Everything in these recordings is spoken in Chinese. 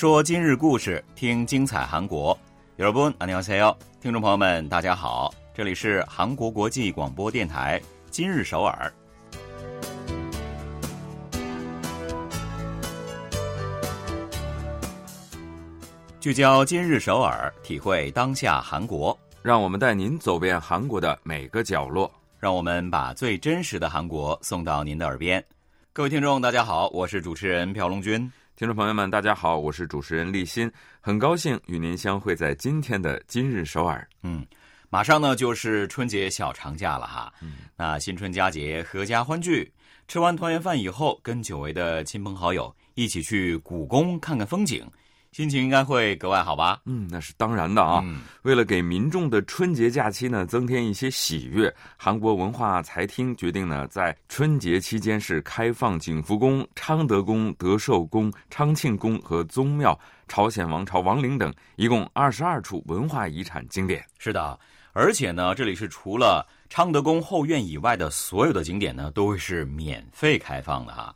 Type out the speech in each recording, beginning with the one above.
说今日故事，听精彩韩国。여러분안녕하세 요， 听众朋友们，大家好，这里是韩国国际广播电台今日首尔。聚焦今日首尔，体会当下韩国，让我们带您走遍韩国的每个角落，让我们把最真实的韩国送到您的耳边。各位听众，大家好，我是主持人朴龙军。 听众朋友们，大家好，我是主持人立新，很高兴与您相会在今天的今日首尔。嗯，马上呢就是春节小长假了哈。嗯，那新春佳节，阖家欢聚，吃完团圆饭以后，跟久违的亲朋好友一起去故宫看看风景。心情应该会格外好吧？嗯，那是当然的啊。为了给民众的春节假期呢增添一些喜悦，韩国文化财厅决定呢在春节期间是开放景福宫、昌德宫、德寿宫、昌庆宫和宗庙、朝鲜王朝王陵等一共二十二处文化遗产景点。是的，而且呢，这里是除了昌德宫后院以外的所有的景点呢都会是免费开放的哈。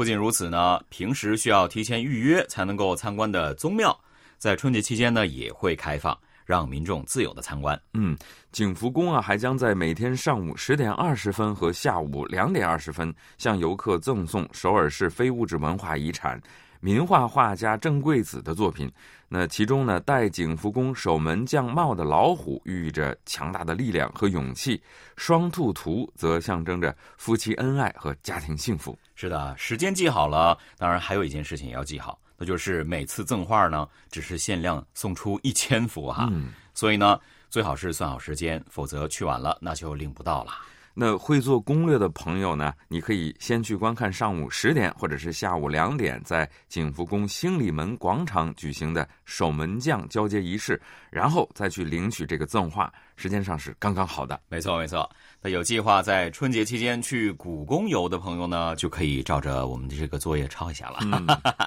不仅如此呢，平时需要提前预约才能够参观的宗庙，在春节期间呢也会开放，让民众自由的参观。嗯，景福宫啊，还将在每天上午十点二十分和下午两点二十分向游客赠送首尔市非物质文化遗产。名画画家郑贵子的作品，那其中呢，戴景福宫守门将帽的老虎寓意着强大的力量和勇气，双兔图则象征着夫妻恩爱和家庭幸福。是的，时间记好了，当然还有一件事情也要记好，那就是每次赠画呢，只是限量送出一千幅哈，所以呢，最好是算好时间，否则去晚了那就领不到了。那会做攻略的朋友呢？你可以先去观看上午十点或者是下午两点在景福宫兴礼门广场举行的守门将交接仪式，然后再去领取这个赠画，时间上是刚刚好的。没错，没错。那有计划在春节期间去故宫游的朋友呢，就可以照着我们的这个作业抄一下了。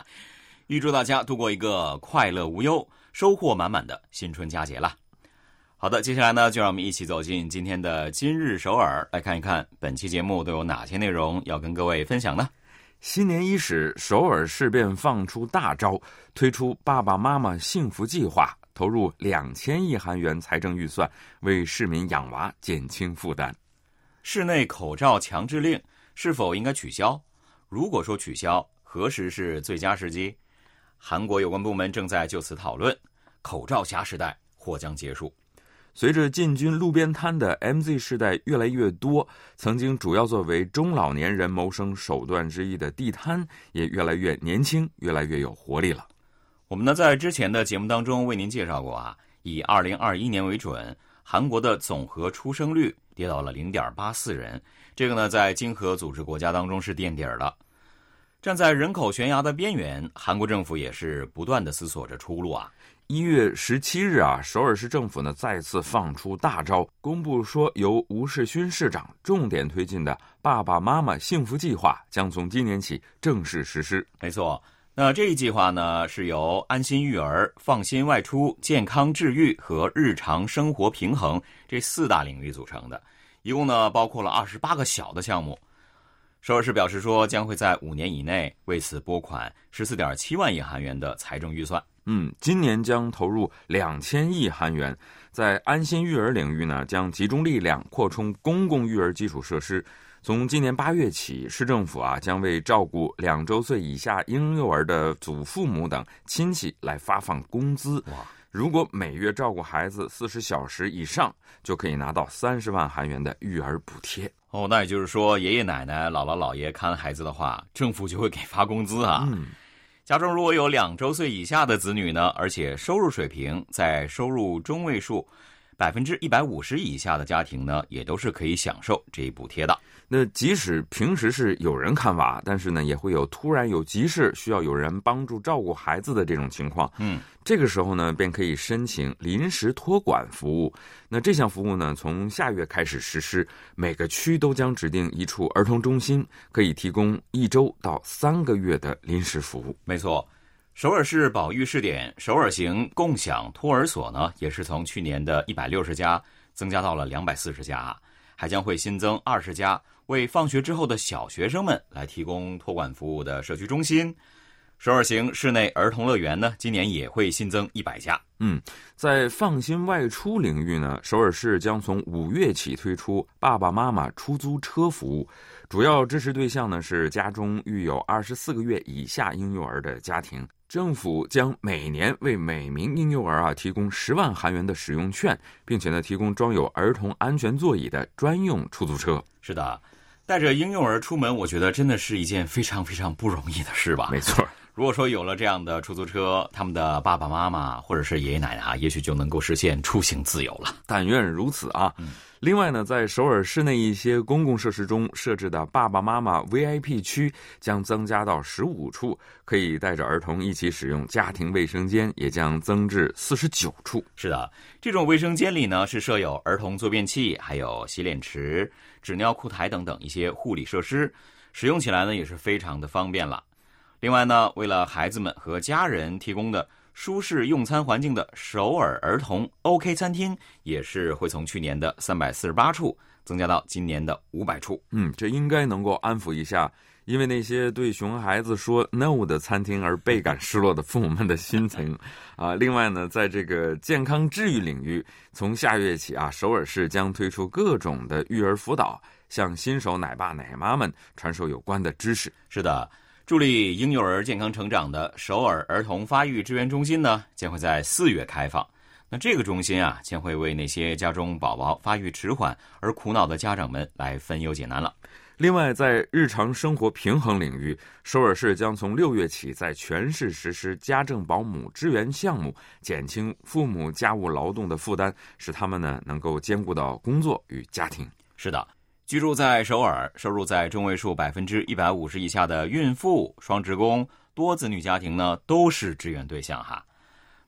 预祝大家度过一个快乐无忧、收获满满的新春佳节啦！好的，接下来呢，就让我们一起走进今天的今日首尔，来看一看本期节目都有哪些内容要跟各位分享呢？新年伊始，首尔市便放出大招，推出爸爸妈妈幸福计划，投入两千亿韩元财政预算，为市民养娃减轻负担。室内口罩强制令是否应该取消？如果说取消，何时是最佳时机？韩国有关部门正在就此讨论，口罩侠时代或将结束。随着进军路边摊的 MZ 世代越来越多，曾经主要作为中老年人谋生手段之一的地摊也越来越年轻，越来越有活力了。我们呢在之前的节目当中为您介绍过啊，以二零二一年为准，韩国的总和出生率跌到了零点八四人，这个呢在经合组织国家当中是垫底儿的。站在人口悬崖的边缘，韩国政府也是不断的思索着出路啊。一月十七日啊，首尔市政府呢再次放出大招，公布说由吴世勋市长重点推进的“爸爸妈妈幸福计划”将从今年起正式实施。没错，那这一计划呢是由安心育儿、放心外出、健康治愈和日常生活平衡这四大领域组成的，一共呢包括了二十八个小的项目。首尔市表示说，将会在五年以内为此拨款十四点七万亿韩元的财政预算。嗯，今年将投入两千亿韩元，在安心育儿领域呢，将集中力量扩充公共育儿基础设施。从今年八月起，市政府啊将为照顾两周岁以下婴幼儿的祖父母等亲戚来发放工资。哇！如果每月照顾孩子四十小时以上，就可以拿到三十万韩元的育儿补贴。哦，那也就是说，爷爷奶奶、姥姥姥爷看孩子的话，政府就会给发工资啊。嗯。家中如果有两周岁以下的子女呢，而且收入水平在收入中位数百分之一百五十以下的家庭呢，也都是可以享受这一补贴的。那即使平时是有人看娃，但是呢，也会有突然有急事需要有人帮助照顾孩子的这种情况。嗯，这个时候呢，便可以申请临时托管服务。那这项服务呢，从下月开始实施，每个区都将指定一处儿童中心，可以提供一周到三个月的临时服务。没错，首尔市保育试点首尔型共享托儿所呢，也是从去年的一百六十家增加到了两百四十家，还将会新增二十家。为放学之后的小学生们来提供托管服务的社区中心，首尔行室内儿童乐园呢，今年也会新增一百家。嗯，在放心外出领域呢，首尔市将从五月起推出爸爸妈妈出租车服务，主要支持对象呢是家中育有二十四个月以下婴幼儿的家庭。政府将每年为每名婴幼儿啊提供十万韩元的使用券，并且呢提供装有儿童安全座椅的专用出租车。是的，带着婴幼儿出门，我觉得真的是一件非常非常不容易的事吧？没错。如果说有了这样的出租车，他们的爸爸妈妈或者是爷爷奶奶啊，也许就能够实现出行自由了。但愿如此啊！另外呢，在首尔市内一些公共设施中设置的爸爸妈妈 VIP 区将增加到十五处，可以带着儿童一起使用家庭卫生间，也将增至四十九处。是的，这种卫生间里呢是设有儿童坐便器，还有洗脸池、纸尿裤台等等一些护理设施，使用起来呢也是非常的方便了。另外呢，为了孩子们和家人提供的舒适用餐环境的首尔儿童 OK 餐厅，也是会从去年的三百四十八处增加到今年的五百处。嗯，这应该能够安抚一下因为那些对熊孩子说 “no” 的餐厅而倍感失落的父母们的心情 啊。另外呢，在这个健康治愈领域，从下月起啊，首尔市将推出各种的育儿辅导，向新手奶爸奶妈们传授有关的知识。是的。助力婴幼儿健康成长的首尔儿童发育支援中心呢，将会在四月开放。那这个中心啊，将会为那些家中宝宝发育迟缓而苦恼的家长们来分忧解难了。另外，在日常生活平衡领域，首尔市将从六月起在全市实施家政保姆支援项目，减轻父母家务劳动的负担，使他们呢能够兼顾到工作与家庭。是的。居住在首尔、收入在中位数百分之一百五十以下的孕妇、双职工、多子女家庭呢，都是支援对象哈。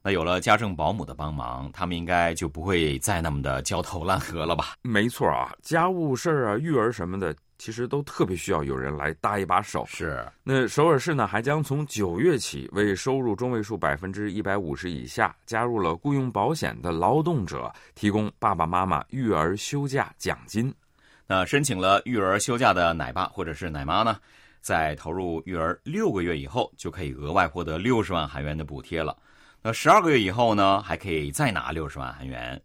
那有了家政保姆的帮忙，他们应该就不会再那么的焦头烂额了吧？没错啊，家务事儿啊、育儿什么的，其实都特别需要有人来搭一把手。是。那首尔市呢，还将从九月起，为收入中位数百分之一百五十以下、加入了雇佣保险的劳动者，提供爸爸妈妈育儿休假奖金。那申请了育儿休假的奶爸或者是奶妈呢，在投入育儿六个月以后，就可以额外获得六十万韩元的补贴了。那十二个月以后呢，还可以再拿六十万韩元。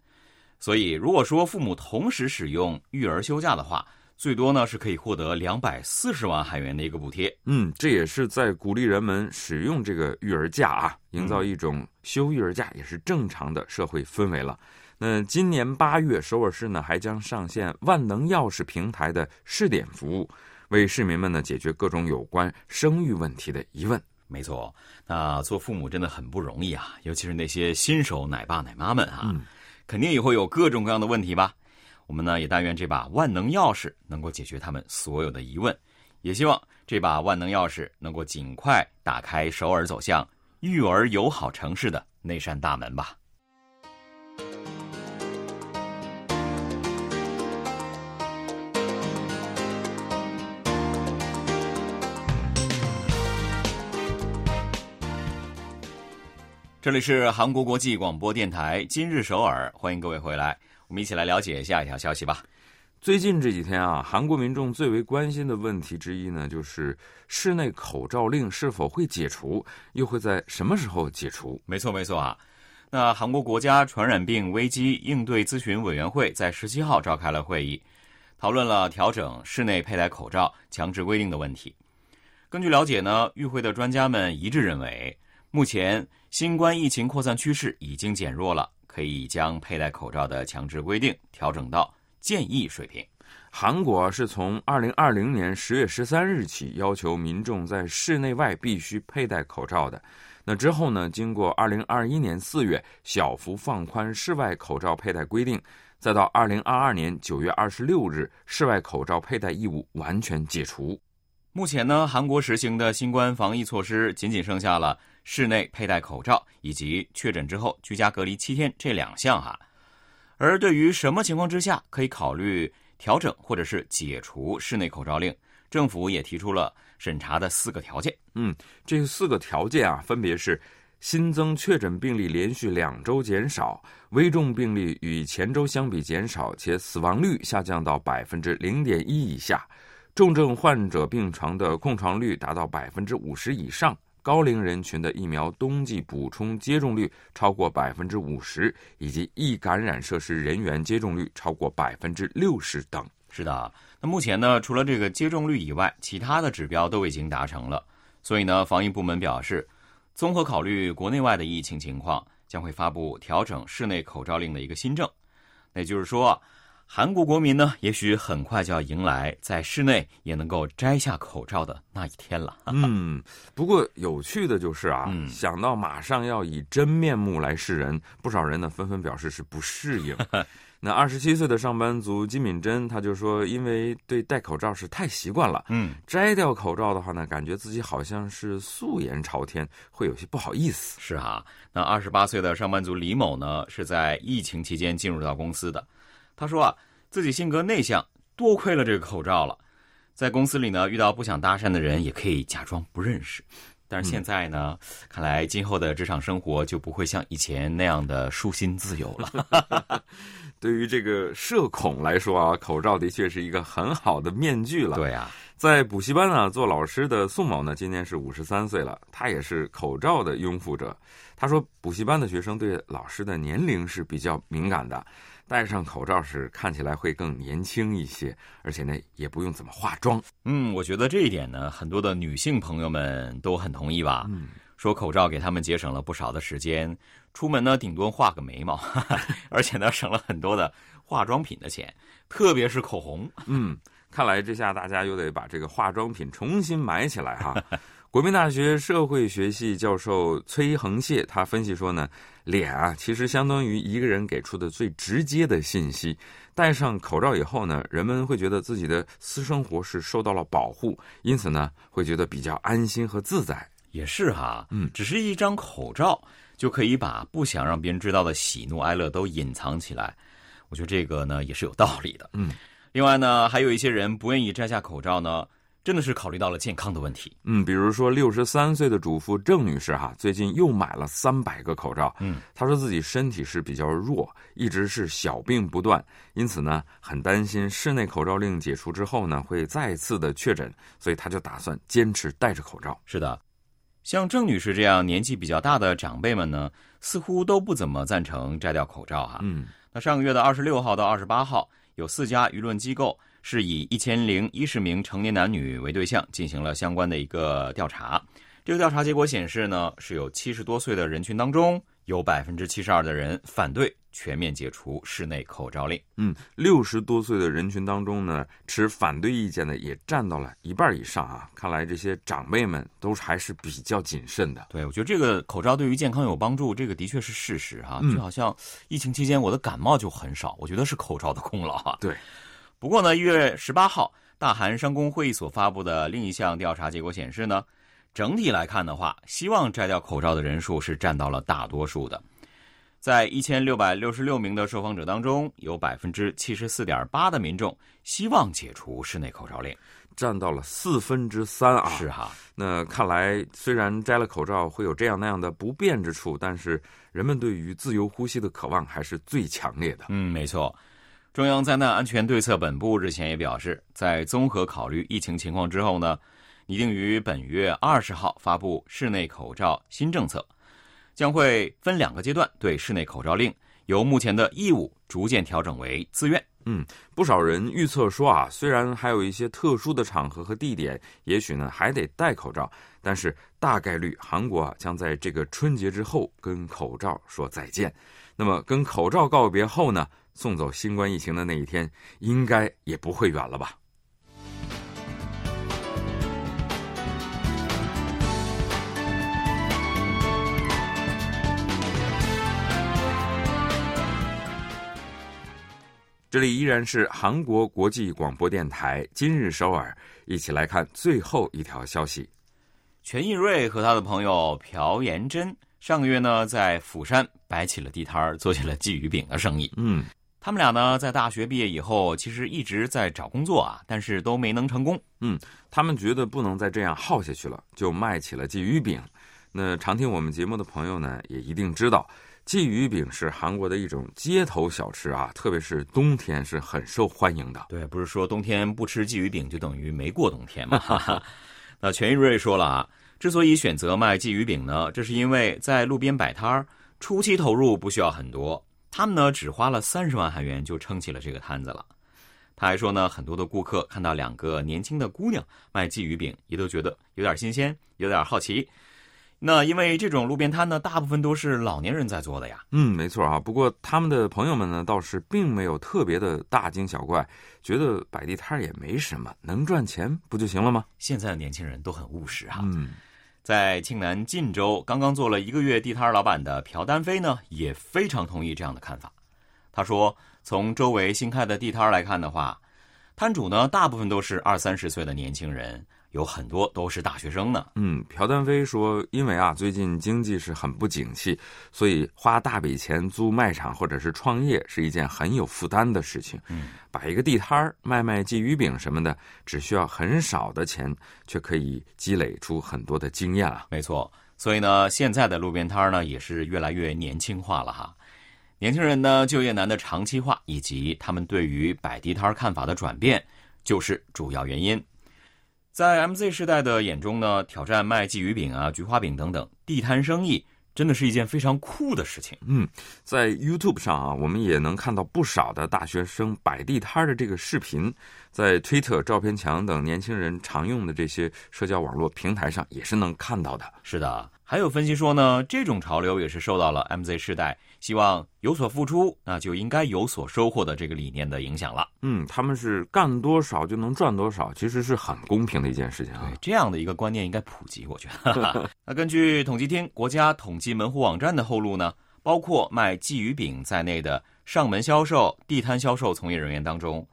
所以，如果说父母同时使用育儿休假的话，最多呢是可以获得两百四十万韩元的一个补贴。嗯，这也是在鼓励人们使用这个育儿假啊，营造一种休育儿假也是正常的社会氛围了。那今年八月，首尔市呢还将上线万能钥匙平台的试点服务，为市民们呢解决各种有关生育问题的疑问。没错，那做父母真的很不容易啊，尤其是那些新手奶爸奶妈们啊，肯定也会有各种各样的问题吧。我们呢也但愿这把万能钥匙能够解决他们所有的疑问，也希望这把万能钥匙能够尽快打开首尔走向育儿友好城市的那扇大门吧。这里是韩国国际广播电台今日首尔，欢迎各位回来，我们一起来了解下一条消息吧。最近这几天啊，韩国民众最为关心的问题之一呢，就是室内口罩令是否会解除，又会在什么时候解除？没错，没错啊。那韩国国家传染病危机应对咨询委员会在十七号召开了会议，讨论了调整室内佩戴口罩强制规定的问题。根据了解呢，与会的专家们一致认为，目前。新冠疫情扩散趋势已经减弱了，可以将佩戴口罩的强制规定调整到建议水平。韩国是从二零二零年十月十三日起要求民众在室内外必须佩戴口罩的。那之后呢？经过二零二一年四月小幅放宽室外口罩佩戴规定，再到二零二二年九月二十六日，室外口罩佩戴义务完全解除。目前呢，韩国实行的新冠防疫措施仅仅剩下了。室内佩戴口罩以及确诊之后居家隔离七天这两项哈，而对于什么情况之下可以考虑调整或者是解除室内口罩令，政府也提出了审查的四个条件。嗯，这四个条件啊，分别是新增确诊病例连续两周减少，危重病例与前周相比减少，且死亡率下降到百分之零点一以下，重症患者病床的空床率达到百分之五十以上。高龄人群的疫苗冬季补充接种率超过百分之五十，以及易感染设施人员接种率超过百分之六十等。是的，那目前呢，除了这个接种率以外，其他的指标都已经达成了。所以呢，防疫部门表示，综合考虑国内外的疫情情况，将会发布调整室内口罩令的一个新政。那就是说。韩国国民呢，也许很快就要迎来在室内也能够摘下口罩的那一天了。嗯，不过有趣的就是啊，想到马上要以真面目来示人，不少人呢纷纷表示是不适应。那二十七岁的上班族金敏珍，他就说，因为对戴口罩是太习惯了，嗯，摘掉口罩的话呢，感觉自己好像是素颜朝天，会有些不好意思。是啊，那二十八岁的上班族李某呢，是在疫情期间进入到公司的。他说啊，自己性格内向，多亏了这个口罩了。在公司里呢，遇到不想搭讪的人，也可以假装不认识。但是现在呢，看来今后的职场生活就不会像以前那样的舒心自由了。对于这个社恐来说啊，口罩的确是一个很好的面具了。对呀，在补习班呢做老师的宋某呢，今年是五十三岁了，他也是口罩的拥护者。他说，补习班的学生对老师的年龄是比较敏感的。戴上口罩时看起来会更年轻一些，而且呢也不用怎么化妆。嗯，我觉得这一点呢，很多的女性朋友们都很同意吧。嗯，说口罩给他们节省了不少的时间，出门呢顶多画个眉毛，而且呢省了很多的化妆品的钱，特别是口红。嗯，看来这下大家又得把这个化妆品重新买起来哈。国民大学社会学系教授崔恒谢他分析说呢，脸啊其实相当于一个人给出的最直接的信息。戴上口罩以后呢，人们会觉得自己的私生活是受到了保护，因此呢会觉得比较安心和自在。也是哈，嗯，只是一张口罩就可以把不想让别人知道的喜怒哀乐都隐藏起来。我觉得这个呢也是有道理的。嗯，另外呢，还有一些人不愿意摘下口罩呢。真的是考虑到了健康的问题，嗯，比如说六十三岁的主妇郑女士哈，最近又买了三百个口罩，嗯，她说自己身体是比较弱，一直是小病不断，因此呢，很担心室内口罩令解除之后呢，会再次的确诊，所以她就打算坚持戴着口罩。是的，像郑女士这样年纪比较大的长辈们呢，似乎都不怎么赞成摘掉口罩哈。嗯，那上个月的二十六号到二十八号，有四家舆论机构。是以一千零一十名成年男女为对象进行了相关的一个调查。这个调查结果显示呢，是有七十多岁的人群当中，有百分之七十二的人反对全面解除室内口罩令。嗯，六十多岁的人群当中呢，持反对意见的也占到了一半以上啊。看来这些长辈们都还是比较谨慎的。对，我觉得这个口罩对于健康有帮助，这个的确是事实哈。就好像疫情期间我的感冒就很少，我觉得是口罩的功劳啊。对。不过呢，一月十八号，大韩商工会议所发布的另一项调查结果显示呢，整体来看的话，希望摘掉口罩的人数是占到了大多数的。在一千六百六十六名的受访者当中，有百分之七十四点八的民众希望解除室内口罩令，占到了四分之三啊。是哈，那看来虽然摘了口罩会有这样那样的不便之处，但是人们对于自由呼吸的渴望还是最强烈的。嗯，没错。中央灾难安全对策本部日前也表示，在综合考虑疫情情况之后呢，拟定于本月二十号发布室内口罩新政策，将会分两个阶段对室内口罩令由目前的义务逐渐调整为自愿。嗯，不少人预测说啊，虽然还有一些特殊的场合和地点，也许呢还得戴口罩，但是大概率韩国啊将在这个春节之后跟口罩说再见。那么跟口罩告别后呢？送走新冠疫情的那一天，应该也不会远了吧？这里依然是韩国国际广播电台今日首尔，一起来看最后一条消息：全义瑞和他的朋友朴妍珍上个月呢，在釜山摆起了地摊儿，做起了鲫鱼饼的生意。嗯。他们俩呢，在大学毕业以后，其实一直在找工作啊，但是都没能成功。嗯，他们觉得不能再这样耗下去了，就卖起了鲫鱼饼。那常听我们节目的朋友呢，也一定知道，鲫鱼饼是韩国的一种街头小吃啊，特别是冬天是很受欢迎的。对，不是说冬天不吃鲫鱼饼就等于没过冬天嘛？那全玉瑞说了啊，之所以选择卖鲫鱼饼呢，这是因为在路边摆摊儿，初期投入不需要很多，他们呢只花了三十万韩元就撑起了这个摊子了。他还说呢，很多的顾客看到两个年轻的姑娘卖鲫鱼饼，也都觉得有点新鲜，有点好奇。那因为这种路边摊呢，大部分都是老年人在做的呀。嗯，没错啊。不过他们的朋友们呢，倒是并没有特别的大惊小怪，觉得摆地摊也没什么，能赚钱不就行了吗？现在的年轻人都很务实啊。嗯，在庆南晋州刚刚做了一个月地摊老板的朴丹飞呢，也非常同意这样的看法。他说，从周围新开的地摊来看的话，摊主呢，大部分都是二三十岁的年轻人。有很多都是大学生呢。嗯，朴丹飞说，因为啊，最近经济是很不景气，所以花大笔钱租卖场或者是创业是一件很有负担的事情。嗯，摆一个地摊儿卖卖鲫鱼饼什么的，只需要很少的钱，却可以积累出很多的经验啊。没错，所以呢，现在的路边摊呢也是越来越年轻化了哈。年轻人呢就业难的长期化，以及他们对于摆地摊看法的转变，就是主要原因。在 MZ 时代的眼中呢，挑战卖鲫鱼饼啊、菊花饼等等地摊生意，真的是一件非常酷的事情。嗯，在 YouTube 上啊，我们也能看到不少的大学生摆地摊的这个视频，在 Twitter、照片墙等年轻人常用的这些社交网络平台上也是能看到的。是的。还有分析说呢，这种潮流也是受到了 MZ 世代希望有所付出，那就应该有所收获的这个理念的影响了。嗯，他们是干多少就能赚多少，其实是很公平的一件事情啊。对，这样的一个观念应该普及，我觉得。那根据统计厅国家统计门户网站的后路呢，包括卖鲫鱼饼在内的上门销售、地摊销售从业人员当中，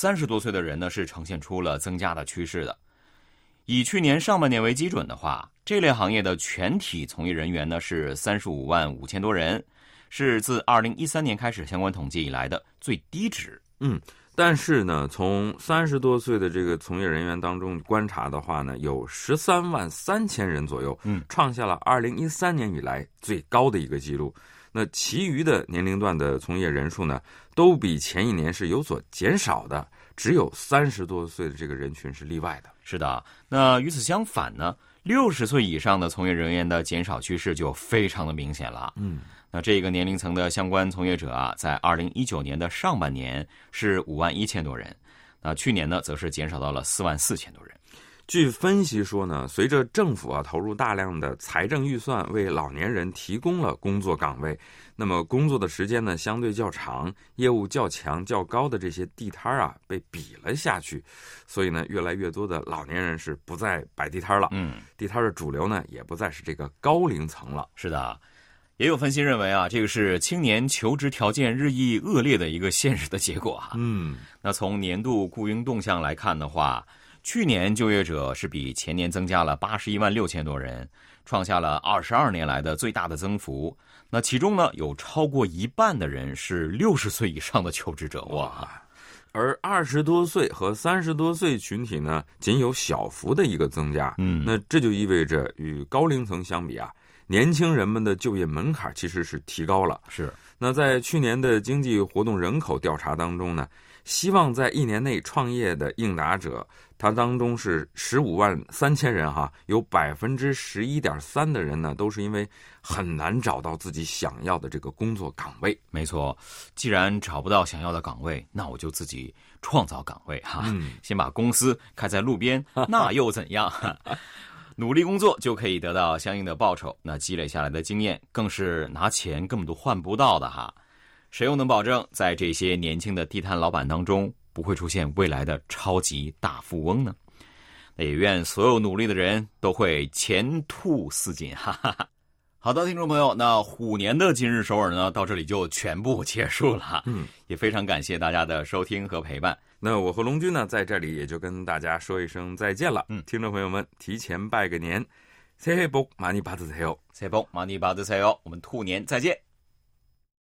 三十多岁的人呢是呈现出了增加的趋势的。以去年上半年为基准的话，这类行业的全体从业人员呢是三十五万五千多人，是自二零一三年开始相关统计以来的最低值。嗯，但是呢，从三十多岁的这个从业人员当中观察的话呢，有十三万三千人左右，嗯，创下了二零一三年以来最高的一个记录。那其余的年龄段的从业人数呢，都比前一年是有所减少的。只有三十多岁的这个人群是例外的。是的，那与此相反呢，六十岁以上的从业人员的减少趋势就非常的明显了。嗯，那这个年龄层的相关从业者啊，在二零一九年的上半年是五万一千多人，那去年呢，则是减少到了四万四千多人。据分析说呢，随着政府啊投入大量的财政预算，为老年人提供了工作岗位，那么工作的时间呢相对较长，业务较强较高的这些地摊啊被比了下去，所以呢，越来越多的老年人是不再摆地摊了。嗯，地摊的主流呢也不再是这个高龄层了。是的，也有分析认为啊，这个是青年求职条件日益恶劣的一个现实的结果啊。嗯，那从年度雇佣动向来看的话。去年就业者是比前年增加了八十一万六千多人，创下了二十二年来的最大的增幅。那其中呢，有超过一半的人是六十岁以上的求职者哇，而二十多岁和三十多岁群体呢，仅有小幅的一个增加。嗯，那这就意味着与高龄层相比啊，年轻人们的就业门槛其实是提高了。是。那在去年的经济活动人口调查当中呢，希望在一年内创业的应答者，他当中是十五万三千人哈，有百分之十一点三的人呢，都是因为很难找到自己想要的这个工作岗位。没错，既然找不到想要的岗位，那我就自己创造岗位哈，先把公司开在路边，那又怎样？努力工作就可以得到相应的报酬，那积累下来的经验更是拿钱根本都换不到的哈。谁又能保证在这些年轻的地摊老板当中不会出现未来的超级大富翁呢？那也愿所有努力的人都会前途似锦，哈哈哈。好的，听众朋友，那虎年的今日首尔呢，到这里就全部结束了。嗯，也非常感谢大家的收听和陪伴。那我和龙军呢，在这里也就跟大家说一声再见了。嗯，听众朋友们，提前拜个年，새해복많이받으세 요， 새해복많이받으세 요， 我们兔年再见。